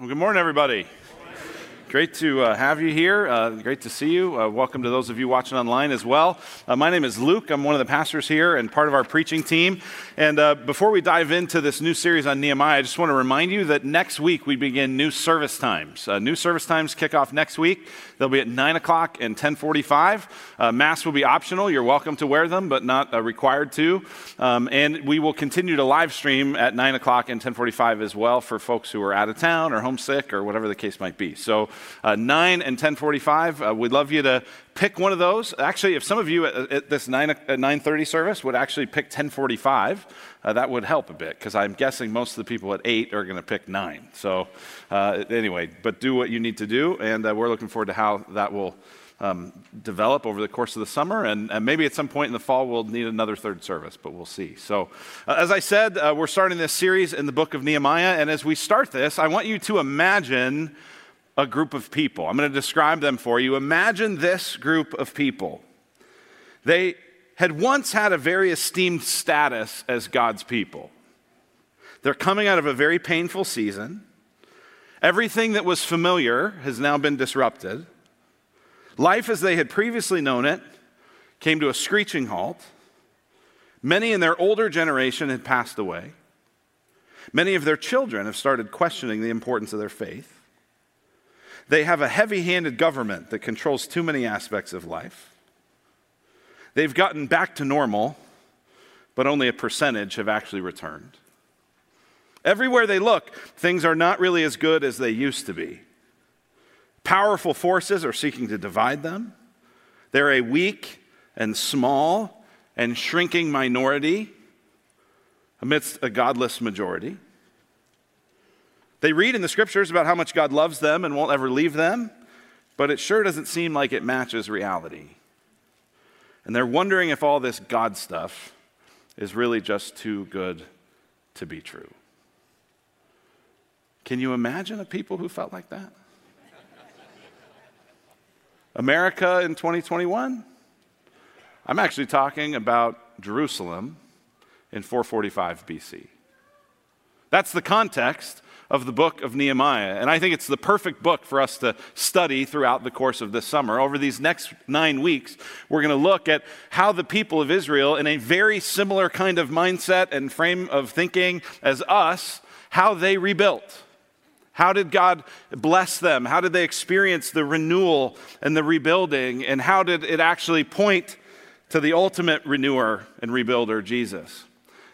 Well, good morning, everybody. Great to uh, have you here. Uh, great to see you. Uh, welcome to those of you watching online as well. Uh, my name is Luke. I'm one of the pastors here and part of our preaching team. And uh, before we dive into this new series on Nehemiah, I just want to remind you that next week we begin new service times. Uh, new service times kick off next week. They'll be at 9 o'clock and 1045. masks will be optional. You're welcome to wear them, but not required to. Um, and we will continue to live stream at 9 o'clock and 1045 as well for folks who are out of town or homesick or whatever the case might be. So uh, 9 and 1045. Uh, we'd love you to pick one of those. Actually, if some of you at, at this 9 at 9:30 service would actually pick 1045, uh, that would help a bit because I'm guessing most of the people at 8 are going to pick 9. So uh, anyway, but do what you need to do, and uh, we're looking forward to how that will. Um, develop over the course of the summer, and, and, maybe at some point in the fall we'll need another third service, but we'll see. So, uh, as I said, uh, we're starting this series in the book of Nehemiah, and as we start this, I want you to imagine a group of people. I'm going to describe them for you. Imagine this group of people. They had once had a very esteemed status as God's people. They're coming out of a very painful season. Everything that was familiar has now been disrupted. Life as they had previously known it came to a screeching halt. Many in their older generation had passed away. Many of their children have started questioning the importance of their faith. They have a heavy handed government that controls too many aspects of life. They've gotten back to normal, but only a percentage have actually returned. Everywhere they look, things are not really as good as they used to be. Powerful forces are seeking to divide them. They're a weak and small and shrinking minority amidst a godless majority. They read in the scriptures about how much God loves them and won't ever leave them, but it sure doesn't seem like it matches reality. And they're wondering if all this God stuff is really just too good to be true. Can you imagine a people who felt like that? America in 2021? I'm actually talking about Jerusalem in 445 BC. That's the context of the book of Nehemiah. And I think it's the perfect book for us to study throughout the course of this summer. Over these next nine weeks, we're going to look at how the people of Israel, in a very similar kind of mindset and frame of thinking as us, how they rebuilt. How did God bless them? How did they experience the renewal and the rebuilding? And how did it actually point to the ultimate renewer and rebuilder, Jesus?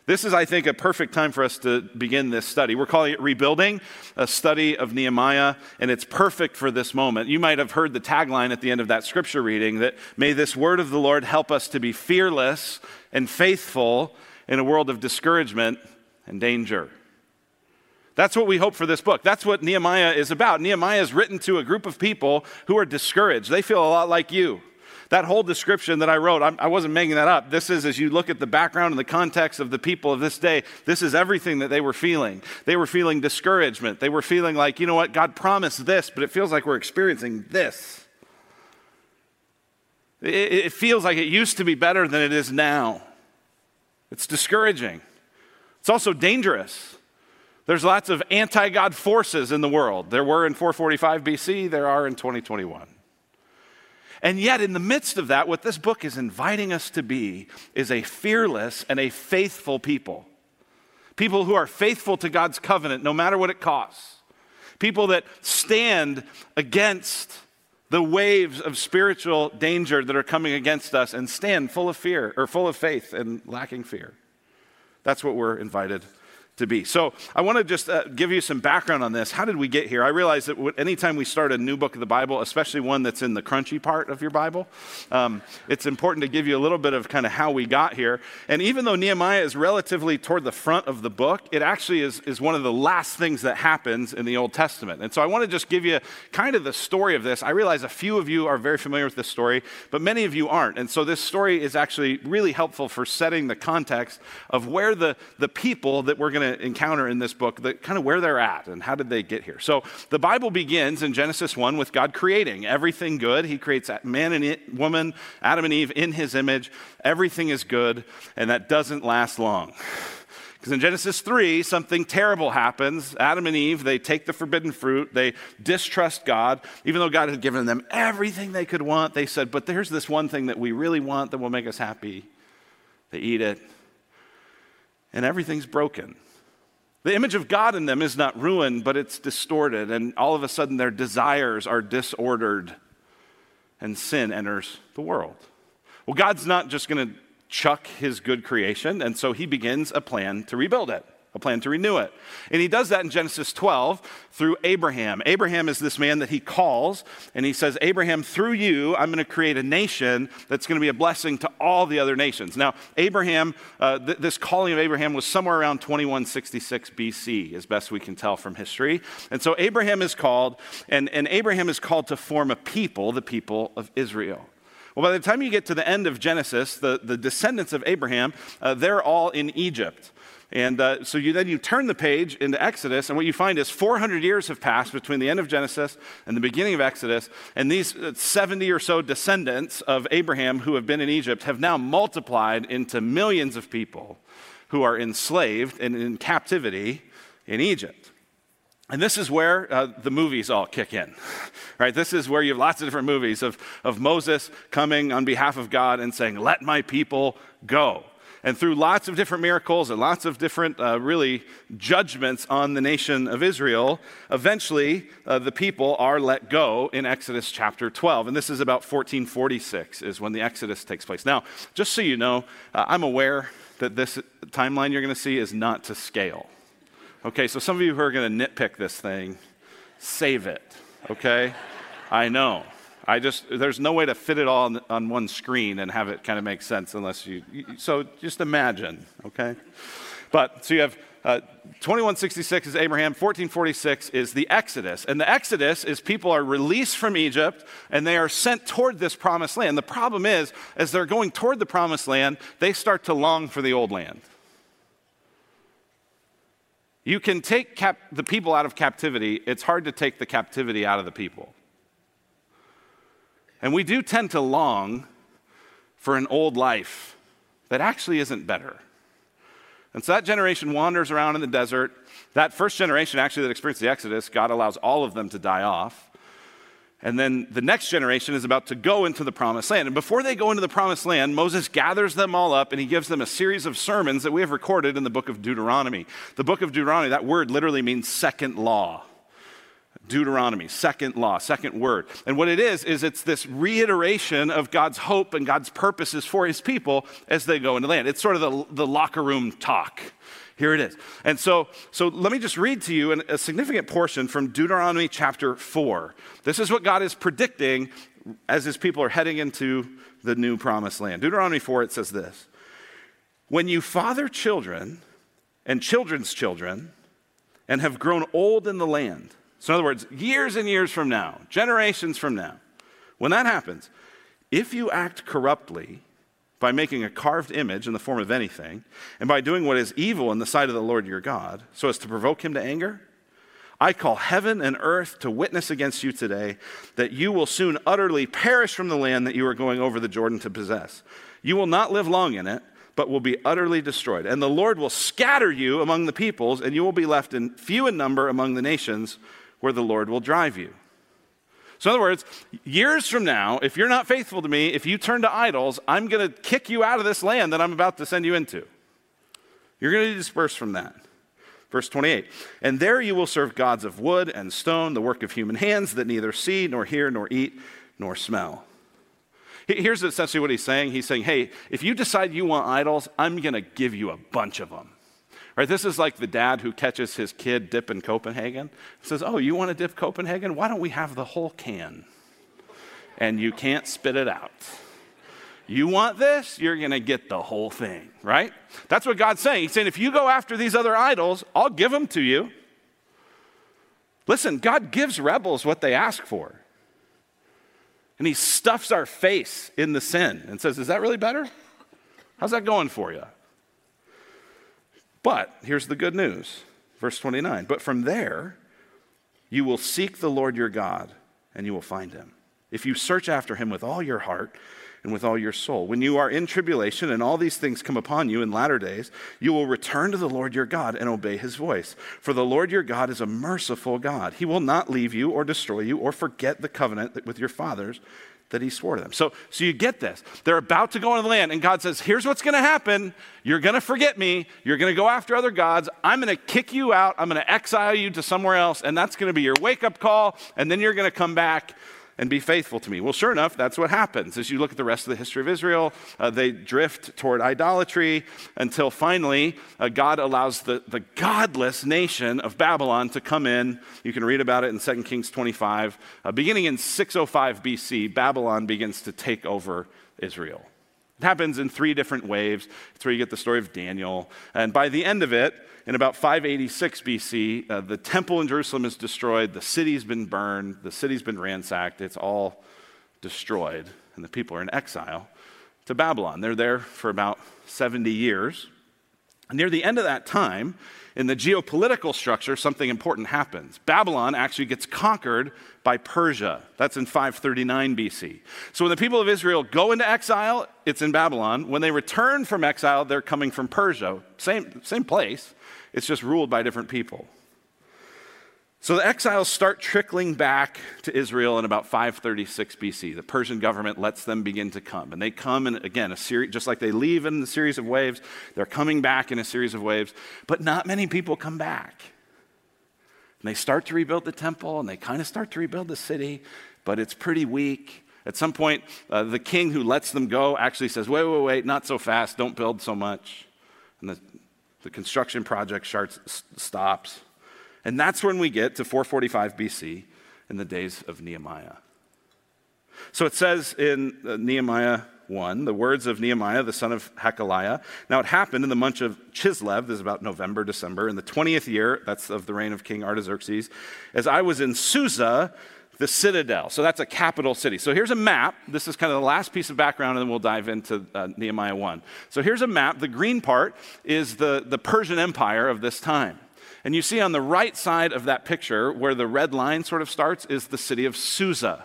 This is, I think, a perfect time for us to begin this study. We're calling it Rebuilding, a study of Nehemiah, and it's perfect for this moment. You might have heard the tagline at the end of that scripture reading that, May this word of the Lord help us to be fearless and faithful in a world of discouragement and danger. That's what we hope for this book. That's what Nehemiah is about. Nehemiah is written to a group of people who are discouraged. They feel a lot like you. That whole description that I wrote, I wasn't making that up. This is, as you look at the background and the context of the people of this day, this is everything that they were feeling. They were feeling discouragement. They were feeling like, you know what, God promised this, but it feels like we're experiencing this. It, it feels like it used to be better than it is now. It's discouraging. It's also dangerous. There's lots of anti God forces in the world. There were in 445 BC, there are in 2021. And yet, in the midst of that, what this book is inviting us to be is a fearless and a faithful people. People who are faithful to God's covenant no matter what it costs. People that stand against the waves of spiritual danger that are coming against us and stand full of fear or full of faith and lacking fear. That's what we're invited to be. So I want to just uh, give you some background on this. How did we get here? I realize that anytime we start a new book of the Bible, especially one that's in the crunchy part of your Bible, um, it's important to give you a little bit of kind of how we got here. And even though Nehemiah is relatively toward the front of the book, it actually is, is one of the last things that happens in the Old Testament. And so I want to just give you kind of the story of this. I realize a few of you are very familiar with this story, but many of you aren't. And so this story is actually really helpful for setting the context of where the, the people that we're going to to encounter in this book, the, kind of where they're at and how did they get here. So the Bible begins in Genesis 1 with God creating everything good. He creates man and woman, Adam and Eve in his image. Everything is good, and that doesn't last long. Because in Genesis 3, something terrible happens. Adam and Eve, they take the forbidden fruit, they distrust God. Even though God had given them everything they could want, they said, But there's this one thing that we really want that will make us happy. They eat it, and everything's broken. The image of God in them is not ruined, but it's distorted, and all of a sudden their desires are disordered, and sin enters the world. Well, God's not just going to chuck his good creation, and so he begins a plan to rebuild it a plan to renew it. And he does that in Genesis 12 through Abraham. Abraham is this man that he calls, and he says, Abraham, through you, I'm going to create a nation that's going to be a blessing to all the other nations. Now, Abraham, uh, th- this calling of Abraham was somewhere around 2166 BC, as best we can tell from history. And so Abraham is called, and, and Abraham is called to form a people, the people of Israel. Well, by the time you get to the end of Genesis, the, the descendants of Abraham, uh, they're all in Egypt. And uh, so you, then you turn the page into Exodus, and what you find is 400 years have passed between the end of Genesis and the beginning of Exodus. And these uh, 70 or so descendants of Abraham who have been in Egypt have now multiplied into millions of people who are enslaved and in captivity in Egypt. And this is where uh, the movies all kick in, right? This is where you have lots of different movies of, of Moses coming on behalf of God and saying, Let my people go. And through lots of different miracles and lots of different, uh, really, judgments on the nation of Israel, eventually uh, the people are let go in Exodus chapter 12. And this is about 1446, is when the Exodus takes place. Now, just so you know, uh, I'm aware that this timeline you're going to see is not to scale. Okay, so some of you who are going to nitpick this thing, save it, okay? I know. I just, there's no way to fit it all on, on one screen and have it kind of make sense unless you, you so just imagine, okay? But, so you have uh, 2166 is Abraham, 1446 is the Exodus. And the Exodus is people are released from Egypt and they are sent toward this promised land. The problem is, as they're going toward the promised land, they start to long for the old land. You can take cap- the people out of captivity, it's hard to take the captivity out of the people. And we do tend to long for an old life that actually isn't better. And so that generation wanders around in the desert. That first generation, actually, that experienced the Exodus, God allows all of them to die off. And then the next generation is about to go into the promised land. And before they go into the promised land, Moses gathers them all up and he gives them a series of sermons that we have recorded in the book of Deuteronomy. The book of Deuteronomy, that word literally means second law. Deuteronomy, second law, second word. And what it is, is it's this reiteration of God's hope and God's purposes for his people as they go into the land. It's sort of the, the locker room talk. Here it is. And so, so let me just read to you an, a significant portion from Deuteronomy chapter 4. This is what God is predicting as his people are heading into the new promised land. Deuteronomy 4, it says this When you father children and children's children and have grown old in the land, so, in other words, years and years from now, generations from now, when that happens, if you act corruptly by making a carved image in the form of anything, and by doing what is evil in the sight of the Lord your God, so as to provoke him to anger, I call heaven and earth to witness against you today that you will soon utterly perish from the land that you are going over the Jordan to possess. You will not live long in it, but will be utterly destroyed. And the Lord will scatter you among the peoples, and you will be left in few in number among the nations where the Lord will drive you. So, in other words, years from now, if you're not faithful to me, if you turn to idols, I'm going to kick you out of this land that I'm about to send you into. You're going to disperse from that. Verse 28 And there you will serve gods of wood and stone, the work of human hands that neither see, nor hear, nor eat, nor smell. Here's essentially what he's saying. He's saying, hey, if you decide you want idols, I'm going to give you a bunch of them. Right, this is like the dad who catches his kid dipping Copenhagen. Says, "Oh, you want to dip Copenhagen? Why don't we have the whole can?" And you can't spit it out. You want this? You're going to get the whole thing, right? That's what God's saying. He's saying, if you go after these other idols, I'll give them to you. Listen, God gives rebels what they ask for. And He stuffs our face in the sin and says, Is that really better? How's that going for you? But here's the good news. Verse 29 But from there, you will seek the Lord your God, and you will find him. if you search after him with all your heart and with all your soul. When you are in tribulation and all these things come upon you in latter days, you will return to the Lord your God and obey his voice. For the Lord your God is a merciful God. He will not leave you or destroy you or forget the covenant with your fathers that he swore to them. So, so you get this. They're about to go into the land, and God says, Here's what's going to happen. You're going to forget me. You're going to go after other gods. I'm going to kick you out. I'm going to exile you to somewhere else, and that's going to be your wake up call. And then you're going to come back and be faithful to me. Well, sure enough, that's what happens. As you look at the rest of the history of Israel, uh, they drift toward idolatry until finally uh, God allows the, the godless nation of Babylon to come in. You can read about it in 2 Kings 25. Uh, beginning in 605 BC, Babylon begins to take over Israel. It happens in three different waves. It's where you get the story of Daniel. And by the end of it, in about 586 BC, uh, the temple in Jerusalem is destroyed, the city's been burned, the city's been ransacked, it's all destroyed, and the people are in exile to Babylon. They're there for about 70 years. Near the end of that time, in the geopolitical structure, something important happens. Babylon actually gets conquered by Persia. That's in 539 BC. So when the people of Israel go into exile, it's in Babylon. When they return from exile, they're coming from Persia. Same, same place, it's just ruled by different people. So the exiles start trickling back to Israel in about 536 BC. The Persian government lets them begin to come. And they come in, again, a series, just like they leave in a series of waves, they're coming back in a series of waves. But not many people come back. And they start to rebuild the temple and they kind of start to rebuild the city, but it's pretty weak. At some point, uh, the king who lets them go actually says, Wait, wait, wait, not so fast, don't build so much. And the the construction project starts, stops. And that's when we get to 445 BC in the days of Nehemiah. So it says in uh, Nehemiah 1, the words of Nehemiah, the son of Hachaliah. Now it happened in the month of Chislev, this is about November, December, in the 20th year, that's of the reign of King Artaxerxes, as I was in Susa, the citadel. So that's a capital city. So here's a map. This is kind of the last piece of background, and then we'll dive into uh, Nehemiah 1. So here's a map. The green part is the, the Persian Empire of this time. And you see on the right side of that picture, where the red line sort of starts, is the city of Susa.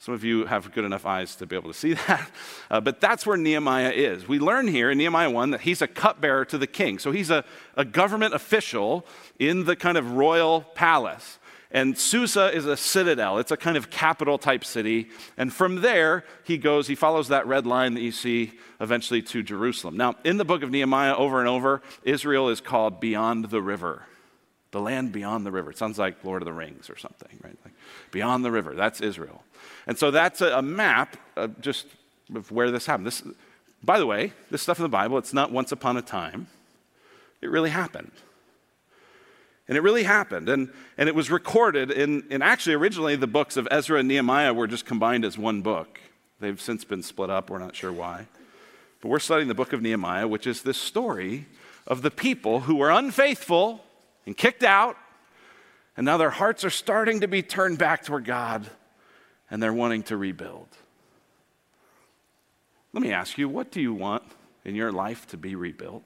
Some of you have good enough eyes to be able to see that. Uh, but that's where Nehemiah is. We learn here in Nehemiah 1 that he's a cupbearer to the king. So he's a, a government official in the kind of royal palace. And Susa is a citadel, it's a kind of capital type city. And from there, he goes, he follows that red line that you see eventually to Jerusalem. Now, in the book of Nehemiah, over and over, Israel is called beyond the river. The land beyond the river. It sounds like Lord of the Rings or something, right? Like beyond the river. That's Israel. And so that's a, a map of just of where this happened. This, by the way, this stuff in the Bible, it's not once upon a time. It really happened. And it really happened. And, and it was recorded in, in actually, originally, the books of Ezra and Nehemiah were just combined as one book. They've since been split up. We're not sure why. But we're studying the book of Nehemiah, which is this story of the people who were unfaithful and kicked out. And now their hearts are starting to be turned back toward God and they're wanting to rebuild. Let me ask you, what do you want in your life to be rebuilt?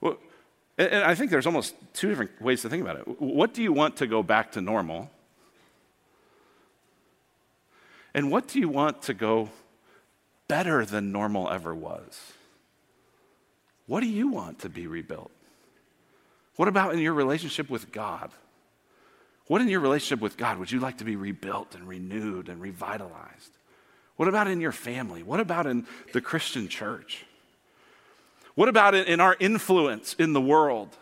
Well, and I think there's almost two different ways to think about it. What do you want to go back to normal? And what do you want to go better than normal ever was? What do you want to be rebuilt? What about in your relationship with God? What in your relationship with God would you like to be rebuilt and renewed and revitalized? What about in your family? What about in the Christian church? What about in our influence in the world?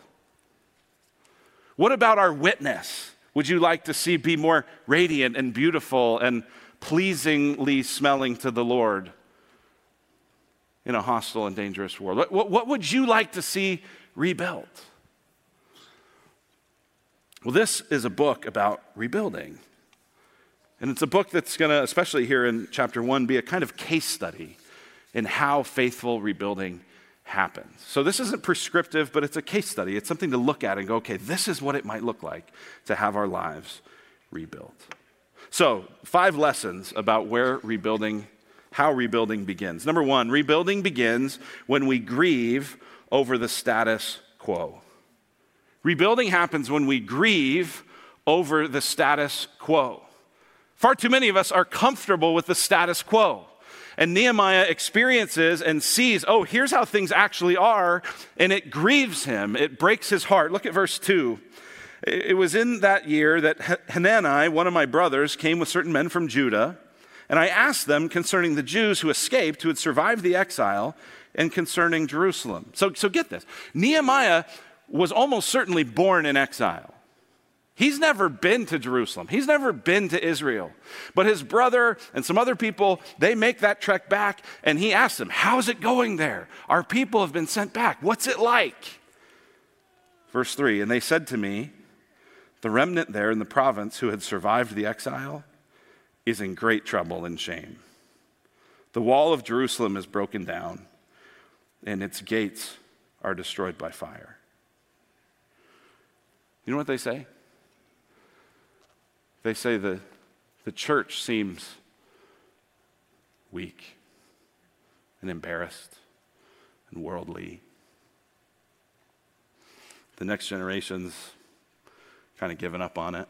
What about our witness? Would you like to see be more radiant and beautiful and pleasingly smelling to the Lord in a hostile and dangerous world? What, what would you like to see rebuilt? Well, this is a book about rebuilding. And it's a book that's going to, especially here in chapter one, be a kind of case study in how faithful rebuilding happens. So this isn't prescriptive, but it's a case study. It's something to look at and go, okay, this is what it might look like to have our lives rebuilt. So, five lessons about where rebuilding, how rebuilding begins. Number one, rebuilding begins when we grieve over the status quo. Rebuilding happens when we grieve over the status quo. Far too many of us are comfortable with the status quo. And Nehemiah experiences and sees, oh, here's how things actually are, and it grieves him. It breaks his heart. Look at verse 2. It was in that year that Hanani, one of my brothers, came with certain men from Judah, and I asked them concerning the Jews who escaped, who had survived the exile, and concerning Jerusalem. So, so get this Nehemiah was almost certainly born in exile. He's never been to Jerusalem. He's never been to Israel. But his brother and some other people, they make that trek back, and he asks them, How's it going there? Our people have been sent back. What's it like? Verse 3 And they said to me, The remnant there in the province who had survived the exile is in great trouble and shame. The wall of Jerusalem is broken down, and its gates are destroyed by fire. You know what they say? They say the, the church seems weak and embarrassed and worldly. The next generation's kind of given up on it.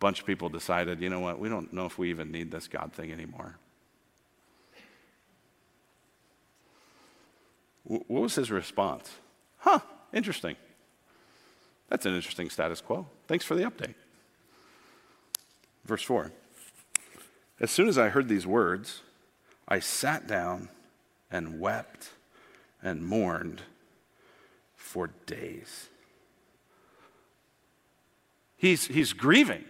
Bunch of people decided, you know what, we don't know if we even need this God thing anymore. What was his response? Huh, interesting. That's an interesting status quo. Thanks for the update. Verse 4 As soon as I heard these words, I sat down and wept and mourned for days. He's, he's grieving.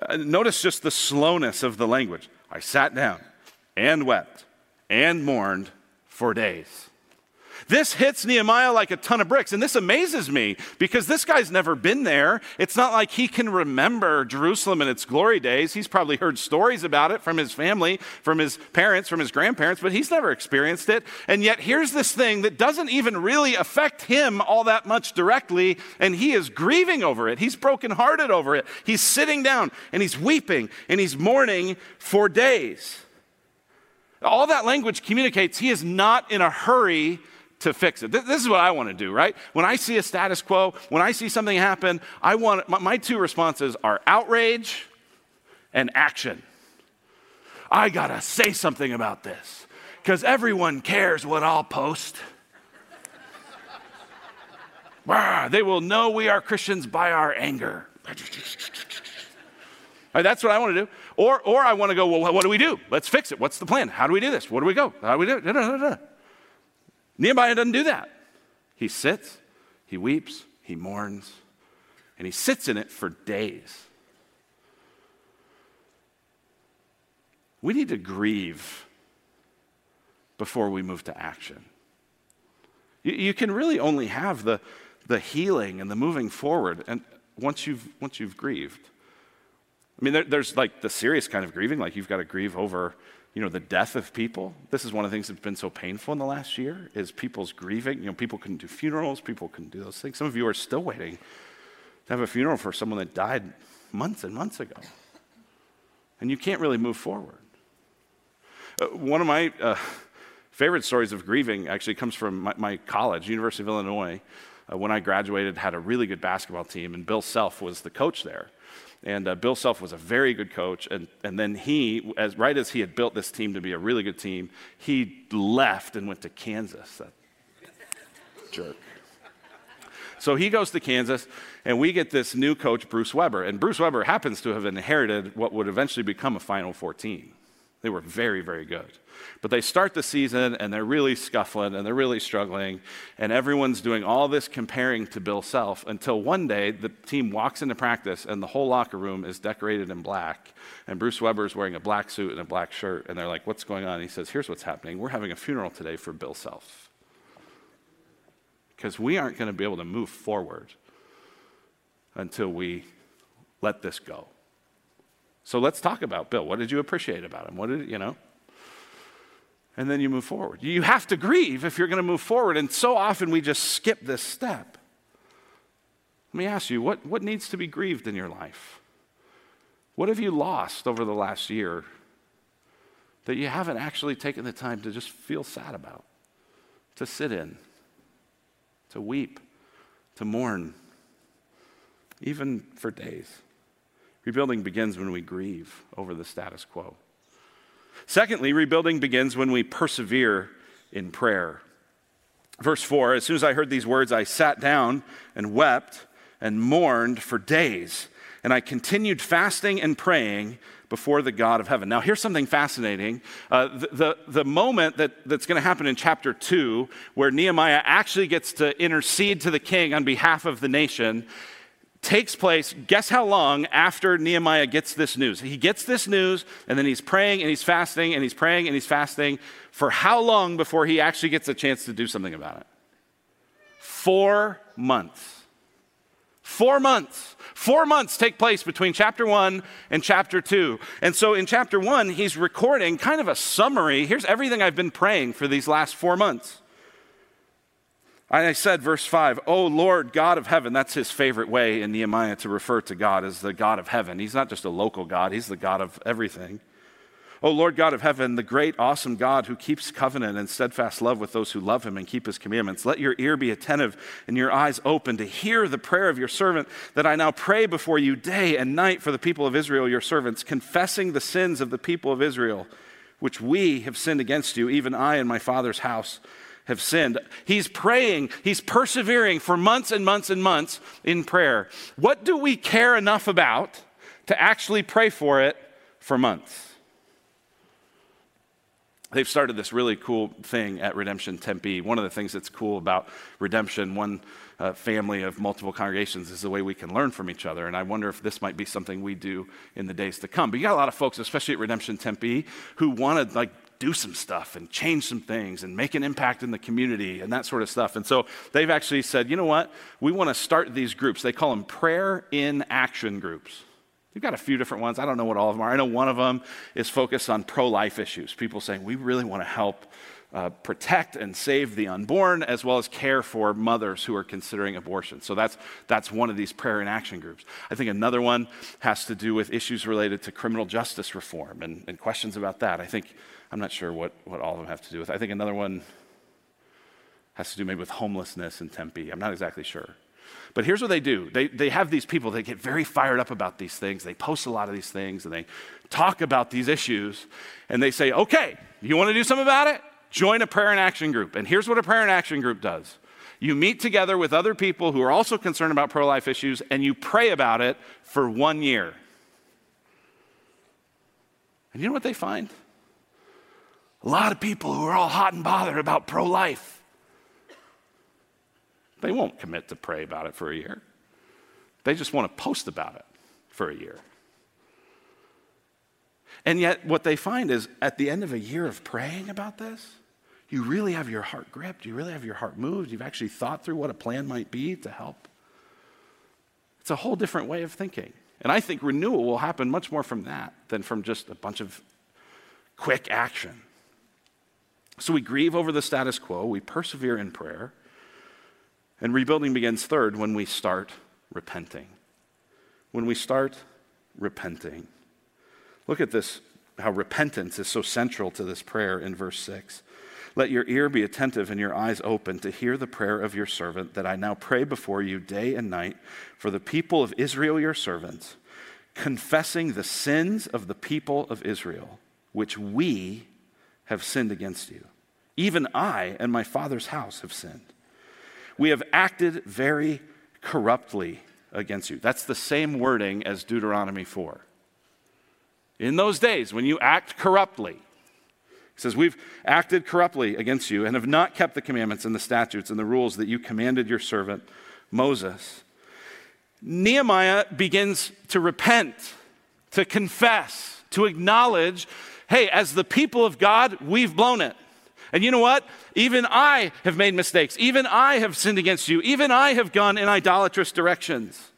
Uh, notice just the slowness of the language. I sat down and wept and mourned for days. This hits Nehemiah like a ton of bricks. And this amazes me because this guy's never been there. It's not like he can remember Jerusalem in its glory days. He's probably heard stories about it from his family, from his parents, from his grandparents, but he's never experienced it. And yet, here's this thing that doesn't even really affect him all that much directly, and he is grieving over it. He's brokenhearted over it. He's sitting down and he's weeping and he's mourning for days. All that language communicates he is not in a hurry to fix it. This is what I want to do, right? When I see a status quo, when I see something happen, I want my, two responses are outrage and action. I got to say something about this because everyone cares what I'll post. they will know we are Christians by our anger. Right, that's what I want to do. Or, or I want to go, well, what do we do? Let's fix it. What's the plan? How do we do this? Where do we go? How do we do it? Nehemiah doesn't do that. He sits, he weeps, he mourns, and he sits in it for days. We need to grieve before we move to action. You, you, can really only have the, the healing and the moving forward and once you've, once you've grieved. I mean, there, there's like the serious kind of grieving, like you've got to grieve over you know, the death of people. This is one of the things that's been so painful in the last year is people's grieving. You know, people couldn't do funerals, people couldn't do those things. Some of you are still waiting to have a funeral for someone that died months and months ago. And you can't really move forward. Uh, one of my uh, favorite stories of grieving actually comes from my, my college, University of Illinois. Uh, when I graduated, had a really good basketball team, and Bill Self was the coach there. And uh, Bill Self was a very good coach. And, and then he, as, right as he had built this team to be a really good team, he left and went to Kansas. That jerk. So he goes to Kansas, and we get this new coach, Bruce Weber. And Bruce Weber happens to have inherited what would eventually become a Final Four team. They were very, very good. But they start the season and they're really scuffling and they're really struggling, and everyone's doing all this comparing to Bill Self until one day the team walks into practice and the whole locker room is decorated in black. And Bruce Weber is wearing a black suit and a black shirt, and they're like, What's going on? And he says, Here's what's happening. We're having a funeral today for Bill Self. Because we aren't going to be able to move forward until we let this go. So let's talk about Bill. What did you appreciate about him? What did, you know? And then you move forward. You have to grieve if you're going to move forward. And so often we just skip this step. Let me ask you what, what needs to be grieved in your life? What have you lost over the last year that you haven't actually taken the time to just feel sad about, to sit in, to weep, to mourn? even for days. Rebuilding begins when we grieve over the status quo. Secondly, rebuilding begins when we persevere in prayer. Verse 4 As soon as I heard these words, I sat down and wept and mourned for days. And I continued fasting and praying before the God of heaven. Now, here's something fascinating. Uh, the, the, the, moment that, that's going to happen in chapter 2, where Nehemiah actually gets to intercede to the king on behalf of the nation, takes place, guess how long after Nehemiah gets this news? He gets this news, and then he's praying and he's fasting and he's praying and he's fasting for how long before he actually gets a chance to do something about it? Four months. Four months. Four months take place between chapter one and chapter two. And so in chapter one, he's recording kind of a summary. Here's everything I've been praying for these last four months. I said, verse 5, Oh Lord, God of heaven. That's his favorite way in Nehemiah to refer to God as the God of heaven. He's not just a local God, he's the God of everything. Oh Lord God of heaven, the great, awesome God who keeps covenant and steadfast love with those who love him and keep his commandments, let your ear be attentive and your eyes open to hear the prayer of your servant that I now pray before you day and night for the people of Israel, your servants, confessing the sins of the people of Israel, which we have sinned against you, even I and my father's house have sinned. He's praying, he's persevering for months and months and months in prayer. What do we care enough about to actually pray for it for months? They've started this really cool thing at Redemption Tempe. One of the things that's cool about Redemption, one uh, family of multiple congregations, is the way we can learn from each other. And I wonder if this might be something we do in the days to come. But you got a lot of folks, especially at Redemption Tempe, who want to like do some stuff and change some things and make an impact in the community and that sort of stuff. And so they've actually said, you know what? We want to start these groups. They call them prayer in action groups. We've got a few different ones. I don't know what all of them are. I know one of them is focused on pro life issues. People saying, we really want to help uh, protect and save the unborn, as well as care for mothers who are considering abortion. So that's, that's one of these prayer in action groups. I think another one has to do with issues related to criminal justice reform and, and questions about that. I think I'm not sure what, what all of them have to do with. I think another one has to do maybe with homelessness in Tempe. I'm not exactly sure. But here's what they do they, they have these people, they get very fired up about these things. They post a lot of these things and they talk about these issues. And they say, okay, you want to do something about it? Join a prayer and action group. And here's what a prayer and action group does you meet together with other people who are also concerned about pro life issues and you pray about it for one year. And you know what they find? A lot of people who are all hot and bothered about pro life. They won't commit to pray about it for a year. They just want to post about it for a year. And yet, what they find is at the end of a year of praying about this, you really have your heart gripped. You really have your heart moved. You've actually thought through what a plan might be to help. It's a whole different way of thinking. And I think renewal will happen much more from that than from just a bunch of quick action. So we grieve over the status quo, we persevere in prayer, and rebuilding begins third when we start repenting. When we start repenting. Look at this, how repentance is so central to this prayer in verse 6. Let your ear be attentive and your eyes open to hear the prayer of your servant that I now pray before you day and night for the people of Israel, your servants, confessing the sins of the people of Israel, which we have sinned against you. Even I and my father's house have sinned. We have acted very corruptly against you. That's the same wording as Deuteronomy 4. In those days, when you act corruptly, he says, We've acted corruptly against you and have not kept the commandments and the statutes and the rules that you commanded your servant Moses. Nehemiah begins to repent, to confess, to acknowledge hey, as the people of God, we've blown it. And you know what? Even I have made mistakes. Even I have sinned against you. Even I have gone in idolatrous directions.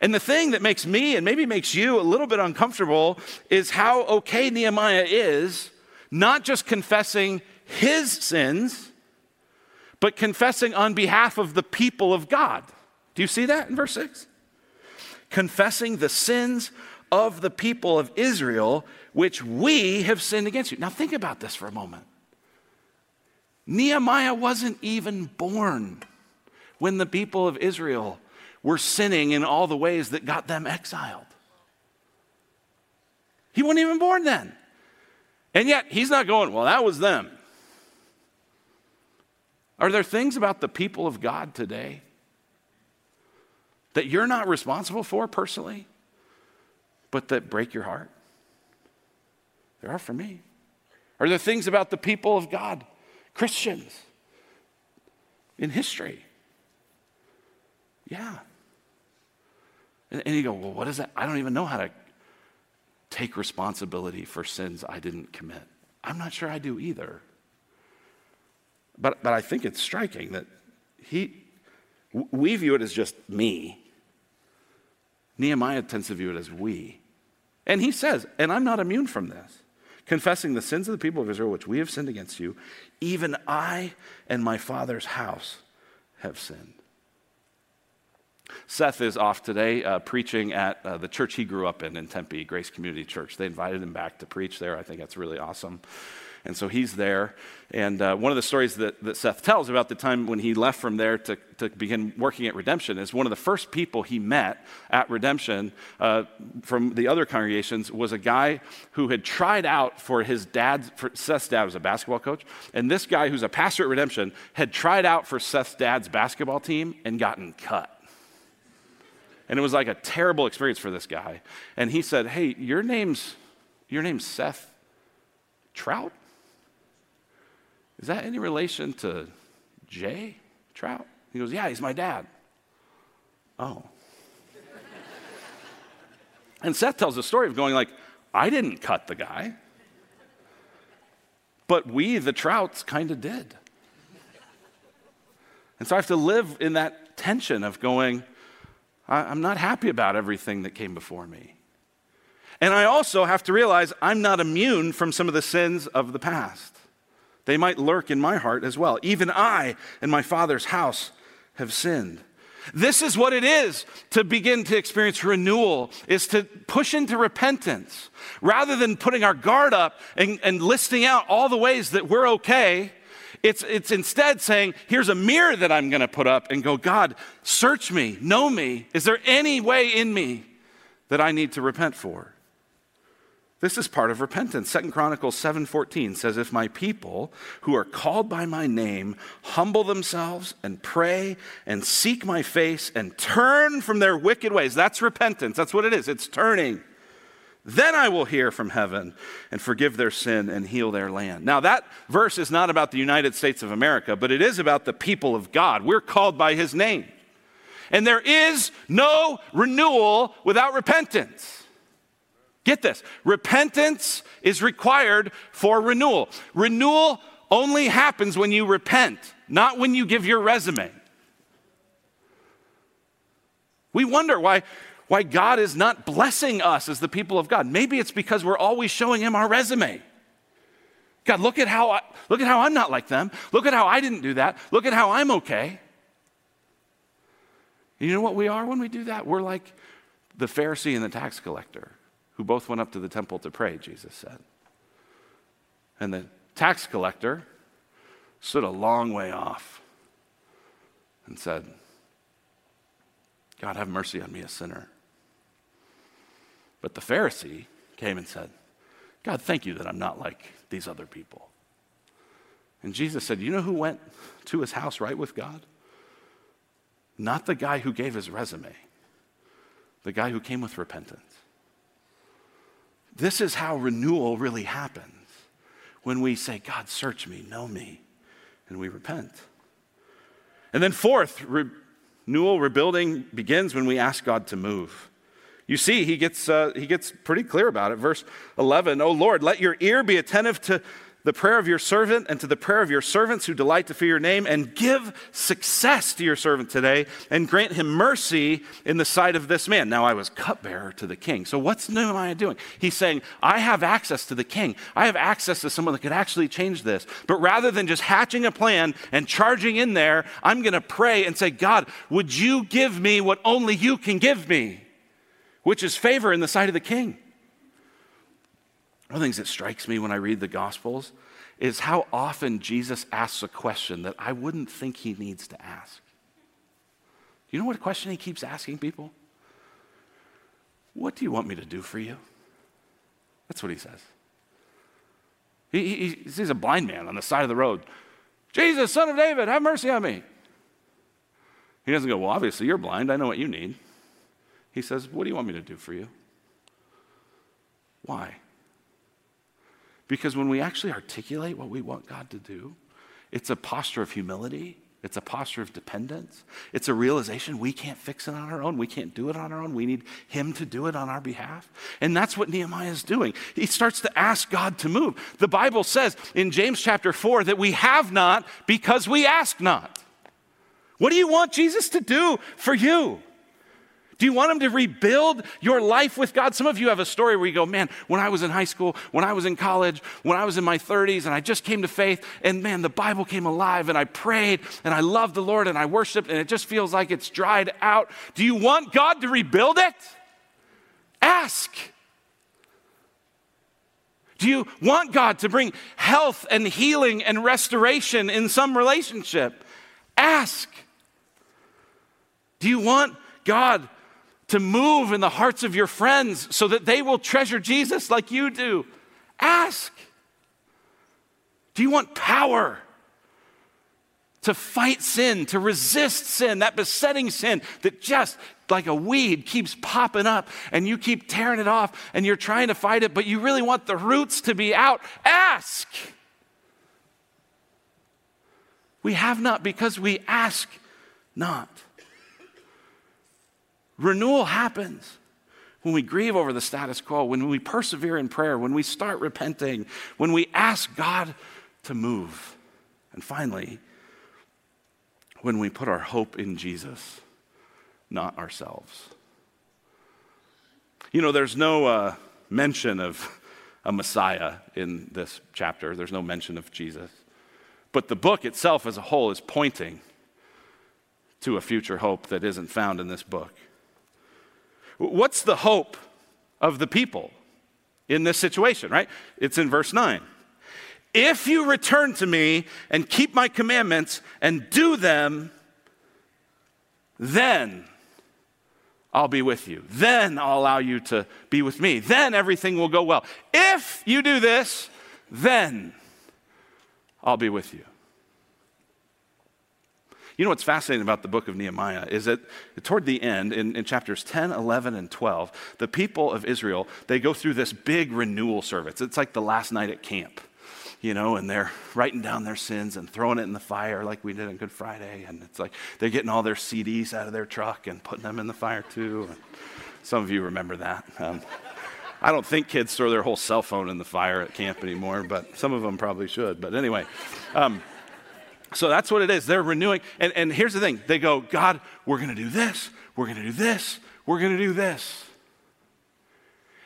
And the thing that makes me and maybe makes you a little bit uncomfortable is how okay Nehemiah is, not just confessing his sins, but confessing on behalf of the people of God. Do you see that in verse 6? Confessing the sins of the people of Israel, which we have sinned against you. Now, think about this for a moment. Nehemiah wasn't even born when the people of Israel were sinning in all the ways that got them exiled. He wasn't even born then. And yet, he's not going, well, that was them. Are there things about the people of God today that you're not responsible for personally, but that break your heart? There are for me. Are there things about the people of God, Christians, in history? Yeah. And, and you go, well, what is that? I don't even know how to take responsibility for sins I didn't commit. I'm not sure I do either. But, but I think it's striking that he, we view it as just me. Nehemiah tends to view it as we. And he says, and I'm not immune from this, confessing the sins of the people of Israel which we have sinned against you, even I and my father's house have sinned. Seth is off today uh, preaching at uh, the church he grew up in in Tempe, Grace Community Church. They invited him back to preach there. I think that's really awesome. And so he's there. And uh, one of the stories that, that Seth tells about the time when he left from there to, to begin working at Redemption is one of the first people he met at Redemption uh, from the other congregations was a guy who had tried out for his dad's, for Seth's dad was a basketball coach. And this guy who's a pastor at Redemption had tried out for Seth's dad's basketball team and gotten cut. And it was like a terrible experience for this guy. And he said, Hey, your name's, your name's Seth Trout? Is that any relation to Jay Trout? He goes, Yeah, he's my dad. Oh. and Seth tells the story of going like, I didn't cut the guy. But we, the Trouts, kind of did. And so I have to live in that tension of going, I'm not happy about everything that came before me. And I also have to realize I'm not immune from some of the sins of the past. They might lurk in my heart as well. Even I and my Father's house have sinned. This is what it is to begin to experience renewal, is to push into repentance. Rather than putting our guard up and, and listing out all the ways that we're okay, it's, it's instead saying, here's a mirror that I'm going to put up and go, God, search me, know me. Is there any way in me that I need to repent for? This is part of repentance. Second Chronicles 7:14 says if my people who are called by my name humble themselves and pray and seek my face and turn from their wicked ways. That's repentance. That's what it is. It's turning. Then I will hear from heaven and forgive their sin and heal their land. Now, that verse is not about the United States of America, but it is about the people of God. We're called by his name. And there is no renewal without repentance. Get this repentance is required for renewal. Renewal only happens when you repent, not when you give your resume. We wonder why why God is not blessing us as the people of God. Maybe it's because we're always showing him our resume. God, look at how I, look at how I'm not like them. Look at how I didn't do that. Look at how I'm okay. You know what we are when we do that? We're like the Pharisee and the tax collector who both went up to the temple to pray, Jesus said. And the tax collector stood a long way off and said, God, have mercy on me, a sinner. But the Pharisee came and said, God, thank you that I'm not like these other people. And Jesus said, You know who went to his house right with God? Not the guy who gave his resume, the guy who came with repentance. This is how renewal really happens when we say, God, search me, know me, and we repent. And then, fourth, renewal, rebuilding begins when we ask God to move. You see, he gets, uh, he gets pretty clear about it. Verse 11, Oh Lord, let your ear be attentive to the prayer of your servant and to the prayer of your servants who delight to fear your name, and give success to your servant today, and grant him mercy in the sight of this man. Now I was cupbearer to the king. So what's Nehemiah doing? He's saying, I have access to the king. I have access to someone that could actually change this. But rather than just hatching a plan and charging in there, I'm going to pray and say, God, would you give me what only you can give me? which is favor in the sight of the king. One of the things that strikes me when I read the Gospels is how often Jesus asks a question that I wouldn't think he needs to ask. You know what question he keeps asking people? What do you want me to do for you? That's what he says. He, he, he sees a blind man on the side of the road. Jesus, son of David, have mercy on me. He doesn't go, Well, obviously you're blind. I know what you need. He says, What do you want me to do for you? Why? Because when we actually articulate what we want God to do, it's a posture of humility. It's a posture of dependence. It's a realization we can't fix it on our own. We can't do it on our own. We need Him to do it on our behalf. And that's what Nehemiah is doing. He starts to ask God to move. The Bible says in James chapter 4 that we have not because we ask not. What do you want Jesus to do for you? Do you want him to rebuild your life with God? Some of you have a story where you go, man, when I was in high school, when I was in college, when I was in my 30s, and I just came to faith, and man, the Bible came alive, and I prayed, and I loved the Lord, and I worshiped, and it just feels like it's dried out. Do you want God to rebuild it? Ask. Do you want God to bring health and healing and restoration in some relationship? Ask. Do you want God to move in the hearts of your friends so that they will treasure Jesus like you do? Ask. Do you want power to fight sin, to resist sin, that besetting sin that just like a weed keeps popping up and you keep tearing it off and you're trying to fight it, but you really want the roots to be out? Ask. We have not because we ask not. Renewal happens when we grieve over the status quo, when we persevere in prayer, when we start repenting, when we ask God to move. And finally, when we put our hope in Jesus, not ourselves. You know, there's no uh, mention of a Messiah in this chapter, there's no mention of Jesus. But the book itself as a whole is pointing to a future hope that isn't found in this book. What's the hope of the people in this situation, right? It's in verse 9. If you return to me and keep my commandments and do them, then I'll be with you. Then I'll allow you to be with me. Then everything will go well. If you do this, then I'll be with you. You know what's fascinating about the book of Nehemiah is that toward the end, in, in, chapters 10, 11, and 12, the people of Israel, they go through this big renewal service. It's like the last night at camp, you know, and they're writing down their sins and throwing it in the fire like we did on Good Friday. And it's like they're getting all their CDs out of their truck and putting them in the fire too. And some of you remember that. Um, I don't think kids throw their whole cell phone in the fire at camp anymore, but some of them probably should. But anyway, um, so that's what it is. They're renewing. And, and here's the thing they go, God, we're going to do this, we're going to do this, we're going to do this.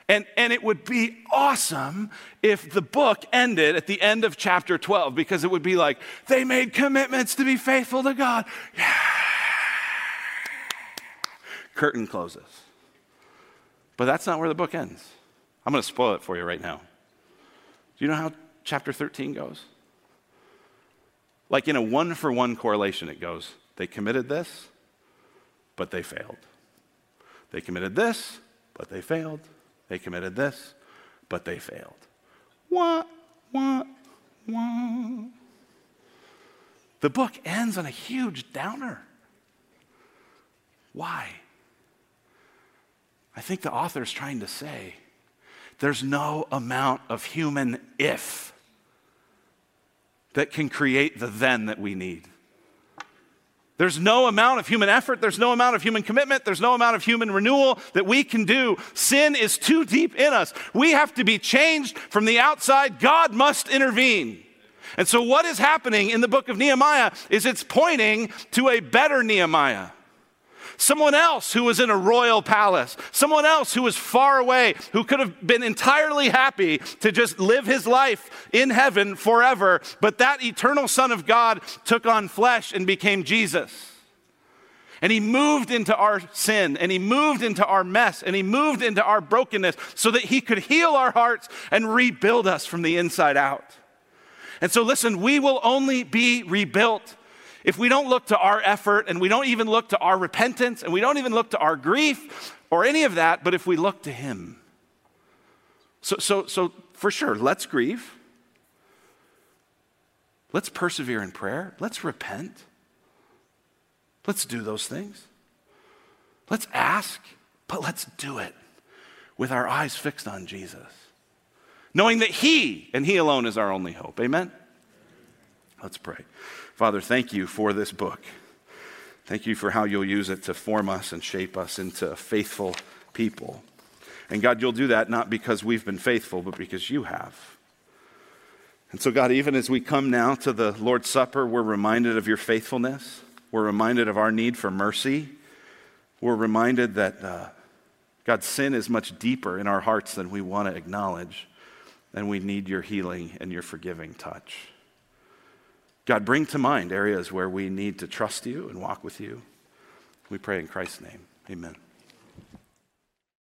And, and it would be awesome if the book ended at the end of chapter 12 because it would be like, they made commitments to be faithful to God. Yeah. Curtain closes. But that's not where the book ends. I'm going to spoil it for you right now. Do you know how chapter 13 goes? Like in a one for one correlation, it goes, they committed this, but they failed. They committed this, but they failed. They committed this, but they failed. Wah, wah, wah. The book ends on a huge downer. Why? I think the author is trying to say there's no amount of human if that can create the then that we need. There's no amount of human effort, there's no amount of human commitment, there's no amount of human renewal that we can do. Sin is too deep in us. We have to be changed from the outside. God must intervene. And so, what is happening in the book of Nehemiah is it's pointing to a better Nehemiah someone else who was in a royal palace, someone else who was far away, who could have been entirely happy to just live his life in heaven forever. But that eternal Son of God took on flesh and became Jesus. And he moved into our sin, and he moved into our mess, and he moved into our brokenness so that he could heal our hearts and rebuild us from the inside out. And so, listen, we will only be rebuilt if we don't look to our effort and we don't even look to our repentance and we don't even look to our grief or any of that, but if we look to Him. So, so, so for sure, let's grieve. Let's persevere in prayer. Let's repent. Let's do those things. Let's ask, but let's do it with our eyes fixed on Jesus, knowing that He and He alone is our only hope. Amen? Let's pray. Father, thank you for this book. Thank you for how you'll use it to form us and shape us into faithful people. And God, you'll do that not because we've been faithful, but because you have. And so, God, even as we come now to the Lord's Supper, we're reminded of your faithfulness. We're reminded of our need for mercy. We're reminded that, uh, sin is much deeper in our hearts than we want to acknowledge, and we need your healing and your forgiving touch. God, bring to mind areas where we need to trust you and walk with you. We pray in Christ's name. Amen.